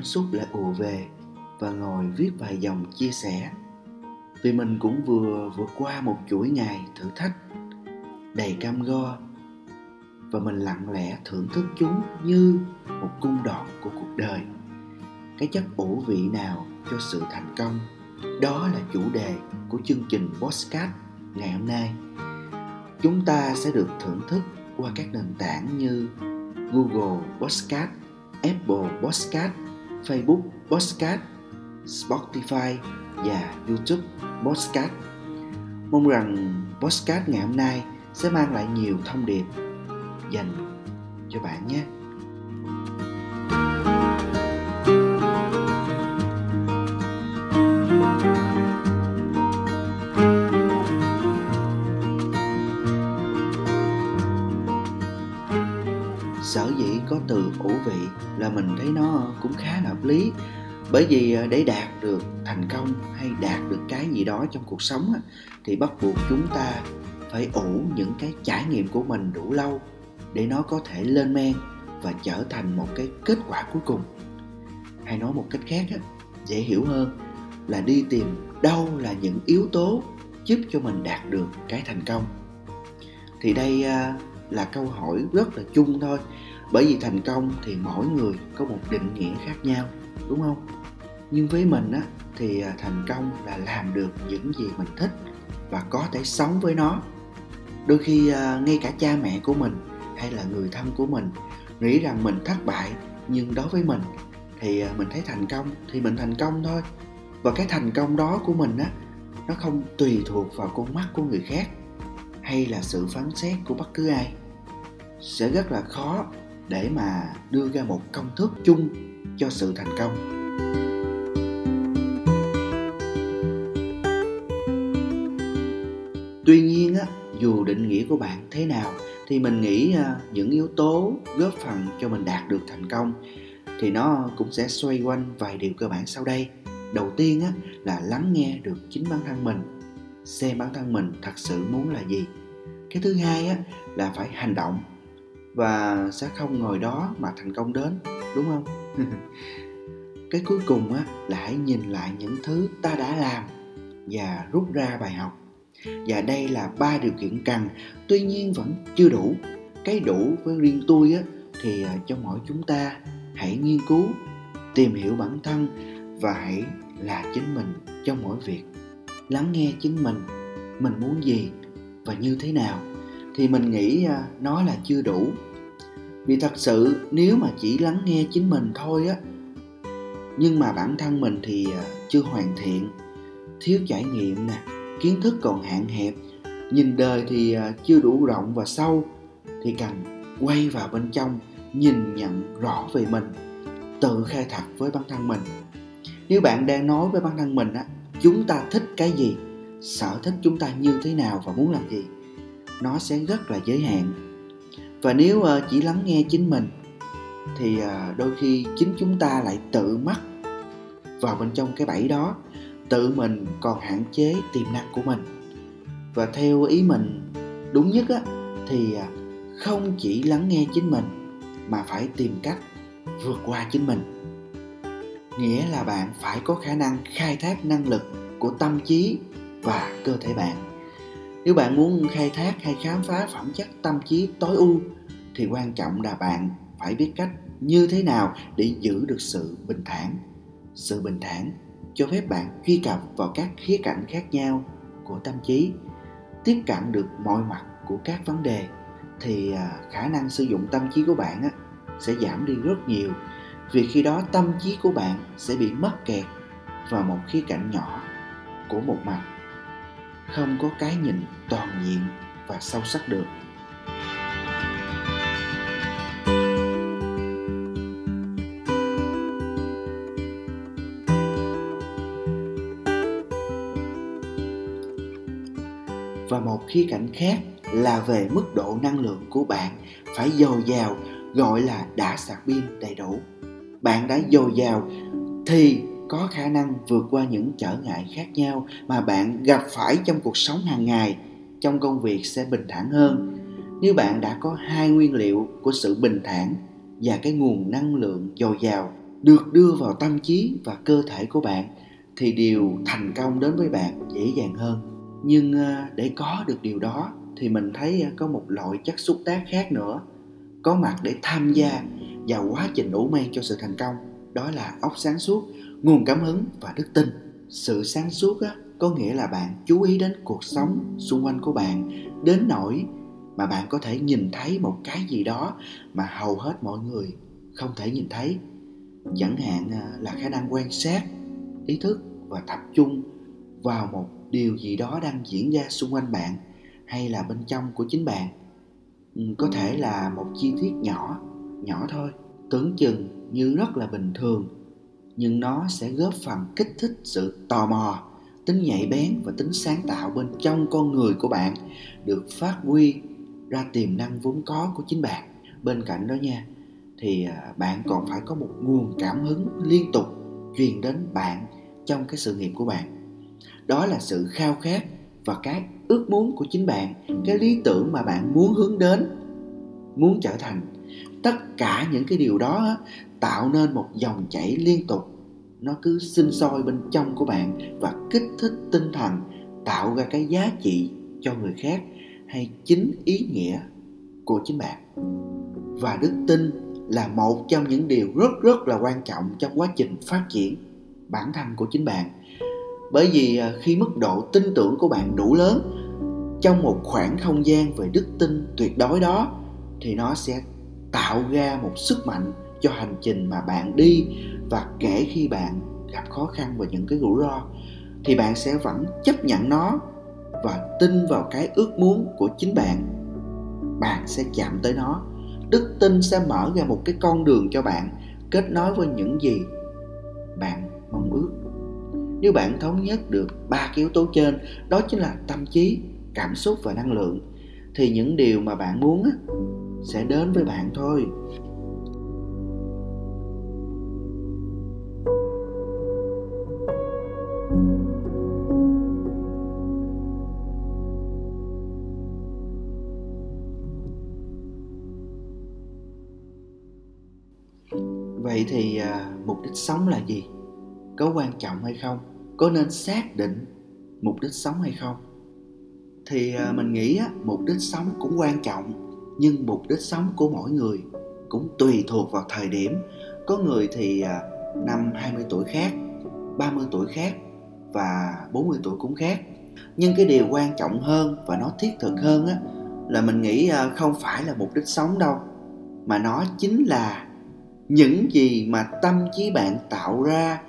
cảm xúc lại ùa về và ngồi viết vài dòng chia sẻ. Vì mình cũng vừa vượt qua một chuỗi ngày thử thách đầy cam go và mình lặng lẽ thưởng thức chúng như một cung đoạn của cuộc đời. Cái chất ủ vị nào cho sự thành công đó là chủ đề của chương trình podcast ngày hôm nay. Chúng ta sẽ được thưởng thức qua các nền tảng như Google Podcast, Apple Podcast, Facebook Podcast, Spotify và YouTube Podcast. Mong rằng Podcast ngày hôm nay sẽ mang lại nhiều thông điệp dành cho bạn nhé. Sở dĩ có từ ủ vị là mình thấy nó cũng khá là hợp lý. Bởi vì à, để đạt được thành công hay đạt được cái gì đó trong cuộc sống thì bắt buộc chúng ta phải ủ những cái trải nghiệm của mình đủ lâu để nó có thể lên men và trở thành một cái kết quả cuối cùng. Hay nói một cách khác dễ hiểu hơn là đi tìm đâu là những yếu tố giúp cho mình đạt được cái thành công. Thì đây à, là câu hỏi rất là chung thôi. Bởi vì thành công thì mỗi người có một định nghĩa khác nhau, đúng không? Nhưng với mình á, thì à, thành công là làm được những gì mình thích và có thể sống với nó. Đôi khi à, ngay cả cha mẹ của mình hay là người thân của mình nghĩ rằng mình thất bại, nhưng đối với mình thì à, mình thấy thành công thì mình thành công thôi. Và cái thành công đó của mình á, nó không tùy thuộc vào con mắt của người khác hay là sự phán xét của bất cứ ai sẽ rất là khó để mà đưa ra một công thức chung cho sự thành công. Tuy nhiên á, dù định nghĩa của bạn thế nào, thì mình nghĩ à, những yếu tố góp phần cho mình đạt được thành công thì nó cũng sẽ xoay quanh vài điều cơ bản sau đây. Đầu tiên á, là lắng nghe được chính bản thân mình, xem bản thân mình thật sự muốn là gì. Cái thứ hai á, là phải hành động và sẽ không ngồi đó mà thành công đến, đúng không? Cái cuối cùng á, là hãy nhìn lại những thứ ta đã làm và rút ra bài học. Và đây là ba điều kiện cần, tuy nhiên vẫn chưa đủ. Cái đủ với riêng tôi á, thì à, cho mỗi chúng ta hãy nghiên cứu, tìm hiểu bản thân và hãy là chính mình trong mỗi việc. Lắng nghe chính mình mình muốn gì và như thế nào thì mình nghĩ à, nó là chưa đủ. Vì thật sự nếu mà chỉ lắng nghe chính mình thôi á, nhưng mà bản thân mình thì à, chưa hoàn thiện, thiếu trải nghiệm nè, kiến thức còn hạn hẹp, nhìn đời thì à, chưa đủ rộng và sâu, thì cần quay vào bên trong nhìn nhận rõ về mình, tự khai thật với bản thân mình. Nếu bạn đang nói với bản thân mình á, chúng ta thích cái gì? Sở thích chúng ta như thế nào và muốn làm gì? Nó sẽ rất là giới hạn. Và nếu ờ, chỉ lắng nghe chính mình, thì ờ, đôi khi chính chúng ta lại tự mắc vào bên trong cái bẫy đó, tự mình còn hạn chế tiềm năng của mình. Và theo ý mình đúng nhất á, thì ờ, không chỉ lắng nghe chính mình mà phải tìm cách vượt qua chính mình. Nghĩa là bạn phải có khả năng khai thác năng lực của tâm trí và cơ thể bạn nếu bạn muốn khai thác hay khám phá phẩm chất tâm trí tối ưu, thì quan trọng là bạn phải biết cách như thế nào để giữ được sự bình thản. Sự bình thản cho phép bạn truy cập vào các khía cạnh khác nhau của tâm trí, tiếp cận được mọi mặt của các vấn đề, thì à, khả năng sử dụng tâm trí của bạn sẽ giảm đi rất nhiều. Vì khi đó tâm trí của bạn sẽ bị mắc kẹt vào một khía cạnh nhỏ của một mặt không có cái nhìn toàn diện và sâu sắc được. Và một khía cạnh khác là về mức độ năng lượng của bạn phải dồi dào, gọi là đã sạc pin đầy đủ. Bạn đã dồi dào thì có khả năng vượt qua những trở ngại khác nhau mà bạn gặp phải trong cuộc sống hàng ngày, trong công việc sẽ bình thản hơn. Nếu bạn đã có hai nguyên liệu của sự bình thản và cái nguồn năng lượng dồi dào được đưa vào tâm trí và cơ thể của bạn, thì điều thành công đến với bạn dễ dàng hơn. Nhưng ờ, để có được điều đó thì mình thấy ờ, có một loại chất xúc tác khác nữa, có mặt để tham gia vào quá trình đủ men cho sự thành công đó là óc sáng suốt nguồn cảm hứng và đức tin. Sự sáng suốt á, có nghĩa là bạn chú ý đến cuộc sống xung quanh của bạn đến nỗi mà bạn có thể nhìn thấy một cái gì đó mà hầu hết mọi người không thể nhìn thấy. Chẳng hạn à, là khả năng quan sát ý thức và tập trung vào một điều gì đó đang diễn ra xung quanh bạn hay là bên trong của chính bạn. Ừ, có thể là một chi tiết nhỏ nhỏ thôi tưởng chừng như rất là bình thường, nhưng nó sẽ góp phần kích thích sự tò mò, tính nhạy bén và tính sáng tạo bên trong con người của bạn, được phát huy ra tiềm năng vốn có của chính bạn. Bên cạnh đó nha, thì à, bạn còn phải có một nguồn cảm hứng liên tục truyền đến bạn trong cái sự nghiệp của bạn. Đó là sự khao khát và cái ước muốn của chính bạn, cái lý tưởng mà bạn muốn hướng đến, muốn trở thành tất cả những cái điều đó tạo nên một dòng chảy liên tục. Nó cứ sinh sôi bên trong của bạn và kích thích tinh thần, tạo ra cái giá trị cho người khác hay chính ý nghĩa của chính bạn. Và đức tin là một trong những điều rất rất là quan trọng trong quá trình phát triển bản thân của chính bạn. Bởi vì à, khi mức độ tin tưởng của bạn đủ lớn, trong một khoảng không gian về đức tin tuyệt đối đó, thì nó sẽ tạo ra một sức mạnh cho hành trình mà bạn đi. Và kể khi bạn gặp khó khăn và những cái rủi ro, thì bạn sẽ vẫn chấp nhận nó và tin vào cái ước muốn của chính bạn. Bạn sẽ chạm tới nó. Đức tin sẽ mở ra một cái con đường cho bạn, kết nối với những gì bạn mong ước. Nếu bạn thống nhất được ba cái yếu tố trên, đó chính là tâm trí, cảm xúc và năng lượng, thì những điều mà bạn muốn sẽ đến với bạn thôi. Vậy thì à, mục đích sống là gì? Có quan trọng hay không? Có nên xác định mục đích sống hay không? Thì à, mình nghĩ á, mục đích sống cũng quan trọng nhưng mục đích sống của mỗi người cũng tùy thuộc vào thời điểm. Có người thì à, năm 20 tuổi khác 30 tuổi khác và 40 tuổi cũng khác. Nhưng cái điều quan trọng hơn và nó thiết thực hơn á, là mình nghĩ à, không phải là mục đích sống đâu, mà nó chính là những gì mà tâm trí bạn tạo ra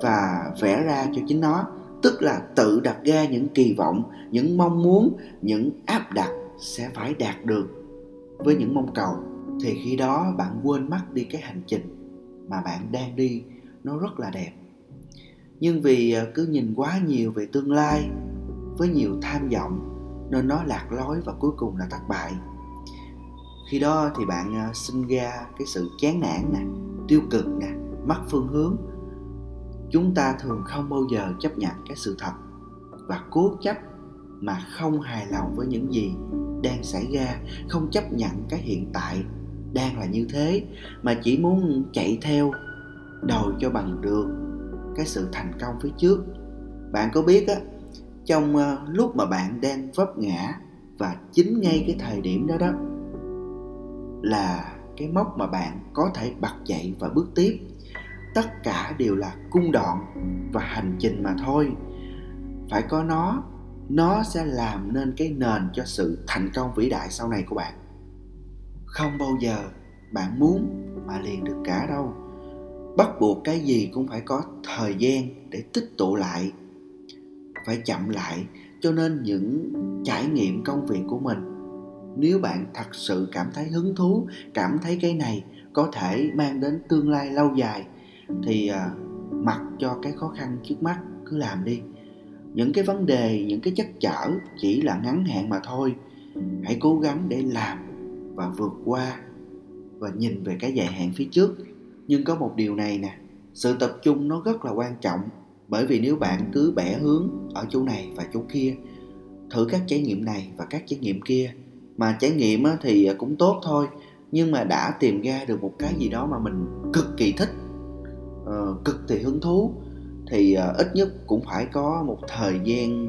và vẽ ra cho chính nó. Tức là tự đặt ra những kỳ vọng, những mong muốn, những áp đặt sẽ phải đạt được với những mong cầu, thì khi đó bạn quên mất đi cái hành trình mà bạn đang đi, nó rất là đẹp. Nhưng vì ờ, cứ nhìn quá nhiều về tương lai với nhiều tham vọng, nên nó lạc lối và cuối cùng là thất bại. Khi đó thì bạn ờ, sinh ra cái sự chán nản nè, tiêu cực nè, mất phương hướng. Chúng ta thường không bao giờ chấp nhận cái sự thật và cố chấp mà không hài lòng với những gì đang xảy ra, không chấp nhận cái hiện tại đang là như thế, mà chỉ muốn chạy theo đòi cho bằng được cái sự thành công phía trước. Bạn có biết á, trong ờ, lúc mà bạn đang vấp ngã và chính ngay cái thời điểm đó đó, là cái mốc mà bạn có thể bật dậy và bước tiếp, tất cả đều là cung đoạn và hành trình mà thôi. Phải có nó nó sẽ làm nên cái nền cho sự thành công vĩ đại sau này của bạn. Không bao giờ bạn muốn mà liền được cả đâu. Bắt buộc cái gì cũng phải có thời gian để tích tụ lại phải chậm lại cho nên những trải nghiệm công việc của mình nếu bạn thật sự cảm thấy hứng thú cảm thấy cái này có thể mang đến tương lai lâu dài thì à, mặc cho cái khó khăn trước mắt cứ làm đi những cái vấn đề, những cái chất chở chỉ là ngắn hạn mà thôi. Hãy cố gắng để làm và vượt qua và nhìn về cái dài hạn phía trước. Nhưng có một điều này nè, sự tập trung nó rất là quan trọng. Bởi vì nếu bạn cứ bẻ hướng ở chỗ này và chỗ kia, thử các trải nghiệm này và các trải nghiệm kia. Mà trải nghiệm thì à, cũng tốt thôi, nhưng mà đã tìm ra được một cái gì đó mà mình cực kỳ thích ờ, cực kỳ hứng thú thì uh, ít nhất cũng phải có một thời gian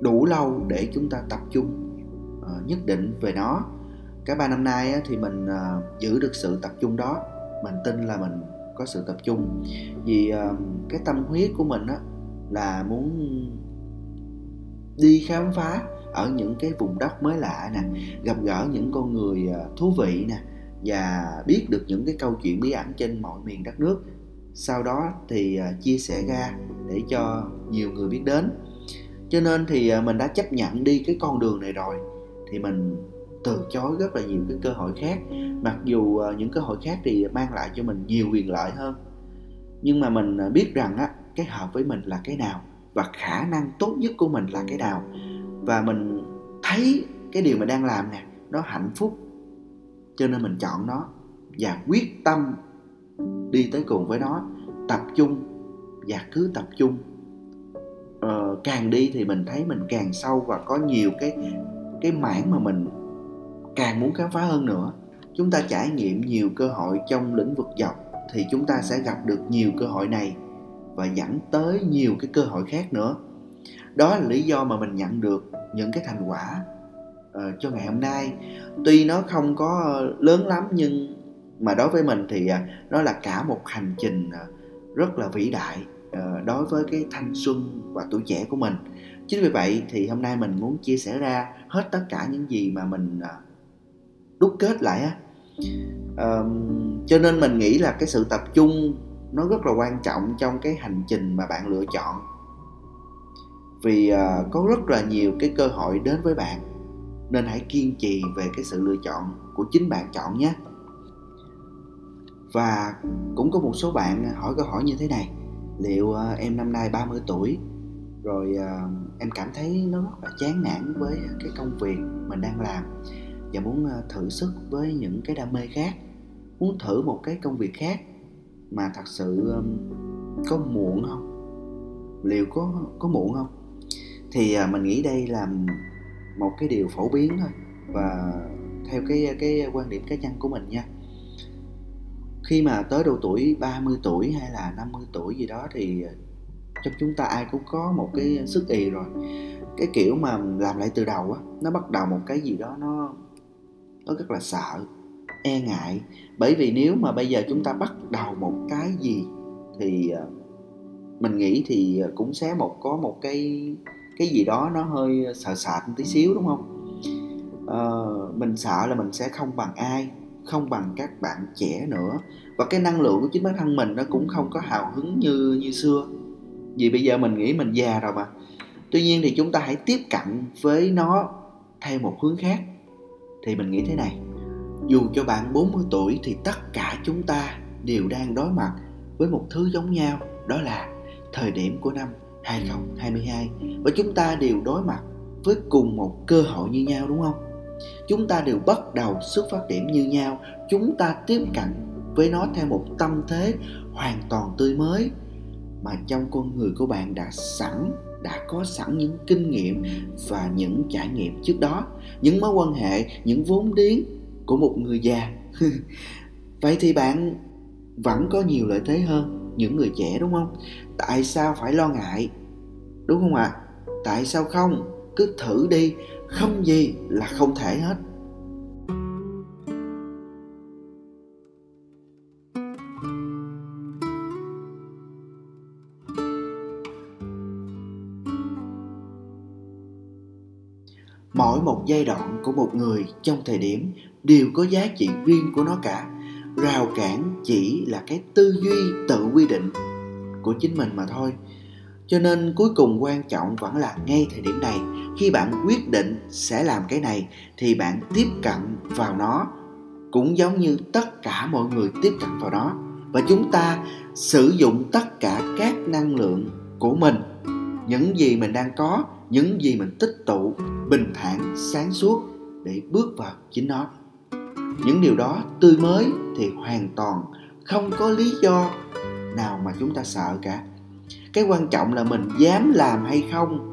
đủ lâu để chúng ta tập trung uh, nhất định về nó. Cái ba năm nay á, thì mình uh, giữ được sự tập trung đó. Mình tin là mình có sự tập trung. Vì uh, cái tâm huyết của mình á là muốn đi khám phá ở những cái vùng đất mới lạ nè gặp gỡ những con người thú vị nè và biết được những cái câu chuyện bí ẩn trên mọi miền đất nước sau đó thì à, chia sẻ ra để cho nhiều người biết đến. Cho nên thì à, mình đã chấp nhận đi cái con đường này rồi, thì mình từ chối rất là nhiều cái cơ hội khác. Mặc dù à, những cơ hội khác thì mang lại cho mình nhiều quyền lợi hơn. Nhưng mà mình biết rằng á, cái hợp với mình là cái nào và khả năng tốt nhất của mình là cái nào. Và mình thấy cái điều mình đang làm nè, nó hạnh phúc. Cho nên mình chọn nó và quyết tâm đi tới cùng với nó tập trung và cứ tập trung. Ờ, càng đi thì mình thấy mình càng sâu và có nhiều cái cái mảng mà mình càng muốn khám phá hơn nữa. Chúng ta trải nghiệm nhiều cơ hội trong lĩnh vực dọc thì chúng ta sẽ gặp được nhiều cơ hội này và dẫn tới nhiều cái cơ hội khác nữa. Đó là lý do mà mình nhận được những cái thành quả uh, cho ngày hôm nay. Tuy nó không có lớn lắm nhưng mà đối với mình thì à, nó là cả một hành trình à, rất là vĩ đại ờ, đối với cái thanh xuân và tuổi trẻ của mình. Chính vì vậy thì hôm nay mình muốn chia sẻ ra hết tất cả những gì mà mình à, đúc kết lại á. Cho nên mình nghĩ là cái sự tập trung nó rất là quan trọng trong cái hành trình mà bạn lựa chọn. Vì uh, có rất là nhiều cái cơ hội đến với bạn nên hãy kiên trì về cái sự lựa chọn của chính bạn chọn nhé và cũng có một số bạn hỏi câu hỏi như thế này, liệu ờ, em năm nay 30 tuổi, rồi ờ, em cảm thấy nó rất là chán nản với cái công việc mình đang làm và muốn ờ, thử sức với những cái đam mê khác, muốn thử một cái công việc khác mà thật sự có muộn không? Liệu có có muộn không? Thì mình nghĩ đây là một cái điều phổ biến thôi và theo cái cái quan điểm cá nhân của mình nha khi mà tới độ tuổi 30 tuổi hay là 50 tuổi gì đó thì trong chúng ta ai cũng có một cái sức ì rồi. Cái kiểu mà làm lại từ đầu á nó bắt đầu một cái gì đó nó nó rất là sợ e ngại. Bởi vì nếu mà bây giờ chúng ta bắt đầu một cái gì thì à, mình nghĩ thì cũng sẽ một có một cái cái gì đó nó hơi sợ sệt tí xíu đúng không? À, mình sợ là mình sẽ không bằng ai không bằng các bạn trẻ nữa. Và cái năng lượng của chính bản thân mình nó cũng không có hào hứng như như xưa. Vì bây giờ mình nghĩ mình già rồi mà. Tuy nhiên thì chúng ta hãy tiếp cận với nó theo một hướng khác. Thì mình nghĩ thế này, dù cho bạn 40 tuổi thì tất cả chúng ta đều đang đối mặt với một thứ giống nhau, đó là thời điểm của năm 2022 và chúng ta đều đối mặt với cùng một cơ hội như nhau, đúng không? Chúng ta đều bắt đầu xuất phát điểm như nhau, chúng ta tiếp cận với nó theo một tâm thế hoàn toàn tươi mới mà trong con người của bạn đã sẵn đã có sẵn những kinh nghiệm và những trải nghiệm trước đó. Những mối quan hệ những vốn điếng của một người già. Vậy thì bạn vẫn có nhiều lợi thế hơn những người trẻ đúng không? Tại sao phải lo ngại? Đúng không ạ? À? tại sao không? Cứ thử đi, không gì là không thể hết. Mỗi một giai đoạn của một người trong thời điểm đều có giá trị riêng của nó cả. Rào cản chỉ là cái tư duy tự quy định của chính mình mà thôi cho nên cuối cùng quan trọng vẫn là ngay thời điểm này, khi bạn quyết định sẽ làm cái này thì bạn tiếp cận vào nó, cũng giống như tất cả mọi người tiếp cận vào nó và chúng ta sử dụng tất cả các năng lượng của mình, những gì mình đang có, những gì mình tích tụ bình thản sáng suốt để bước vào chính nó. Những điều đó tươi mới thì hoàn toàn không có lý do nào mà chúng ta sợ cả cái quan trọng là mình dám làm hay không?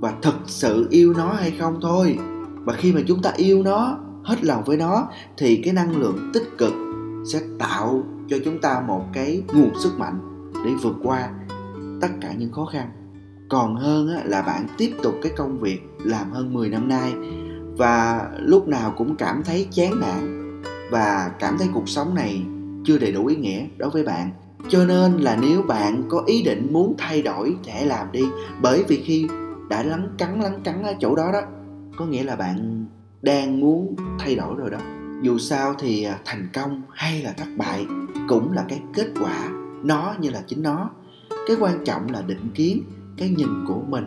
Và thực sự yêu nó hay không thôi. Và khi mà chúng ta yêu nó, hết lòng với nó, thì cái năng lượng tích cực sẽ tạo cho chúng ta một cái nguồn sức mạnh để vượt qua tất cả những khó khăn. Còn hơn là bạn tiếp tục cái công việc làm hơn 10 năm nay, và lúc nào cũng cảm thấy chán nản và cảm thấy cuộc sống này chưa đầy đủ ý nghĩa đối với bạn cho nên là nếu bạn có ý định muốn thay đổi thì hãy làm đi, bởi vì khi đã lắng cắn lắng cắn ở chỗ đó đó, có nghĩa là bạn đang muốn thay đổi rồi đó. Dù sao thì à, thành công hay là thất bại cũng là cái kết quả, nó như là chính nó. Cái quan trọng là định kiến, cái nhìn của mình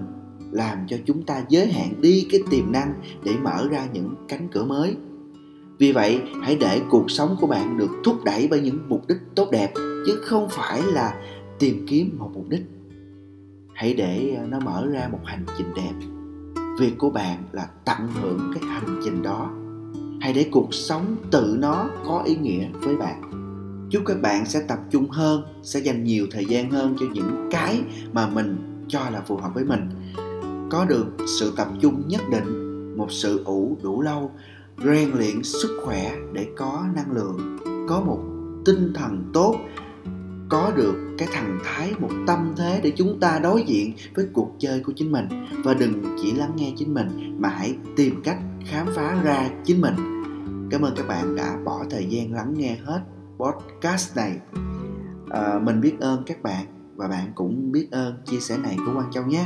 làm cho chúng ta giới hạn đi cái tiềm năng để mở ra những cánh cửa mới. Vì vậy, hãy để cuộc sống của bạn được thúc đẩy bởi những mục đích tốt đẹp chứ không phải là tìm kiếm một mục đích. Hãy để ờ, nó mở ra một hành trình đẹp. Việc của bạn là tận hưởng cái hành trình đó. Hãy để cuộc sống tự nó có ý nghĩa với bạn. Chúc các bạn sẽ tập trung hơn, sẽ dành nhiều thời gian hơn cho những cái mà mình cho là phù hợp với mình. Có được sự tập trung nhất định, một sự ủ đủ lâu, rèn luyện sức khỏe để có năng lượng, có một tinh thần tốt có được cái thần thái một tâm thế để chúng ta đối diện với cuộc chơi của chính mình và đừng chỉ lắng nghe chính mình mà hãy tìm cách khám phá ra chính mình cảm ơn các bạn đã bỏ thời gian lắng nghe hết podcast này à, mình biết ơn các bạn và bạn cũng biết ơn chia sẻ này của Quang Châu nhé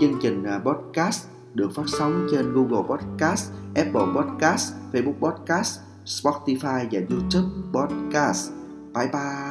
chương trình à, podcast được phát sóng trên Google Podcast, Apple Podcast, Facebook Podcast, Spotify và YouTube Podcast. Bye bye.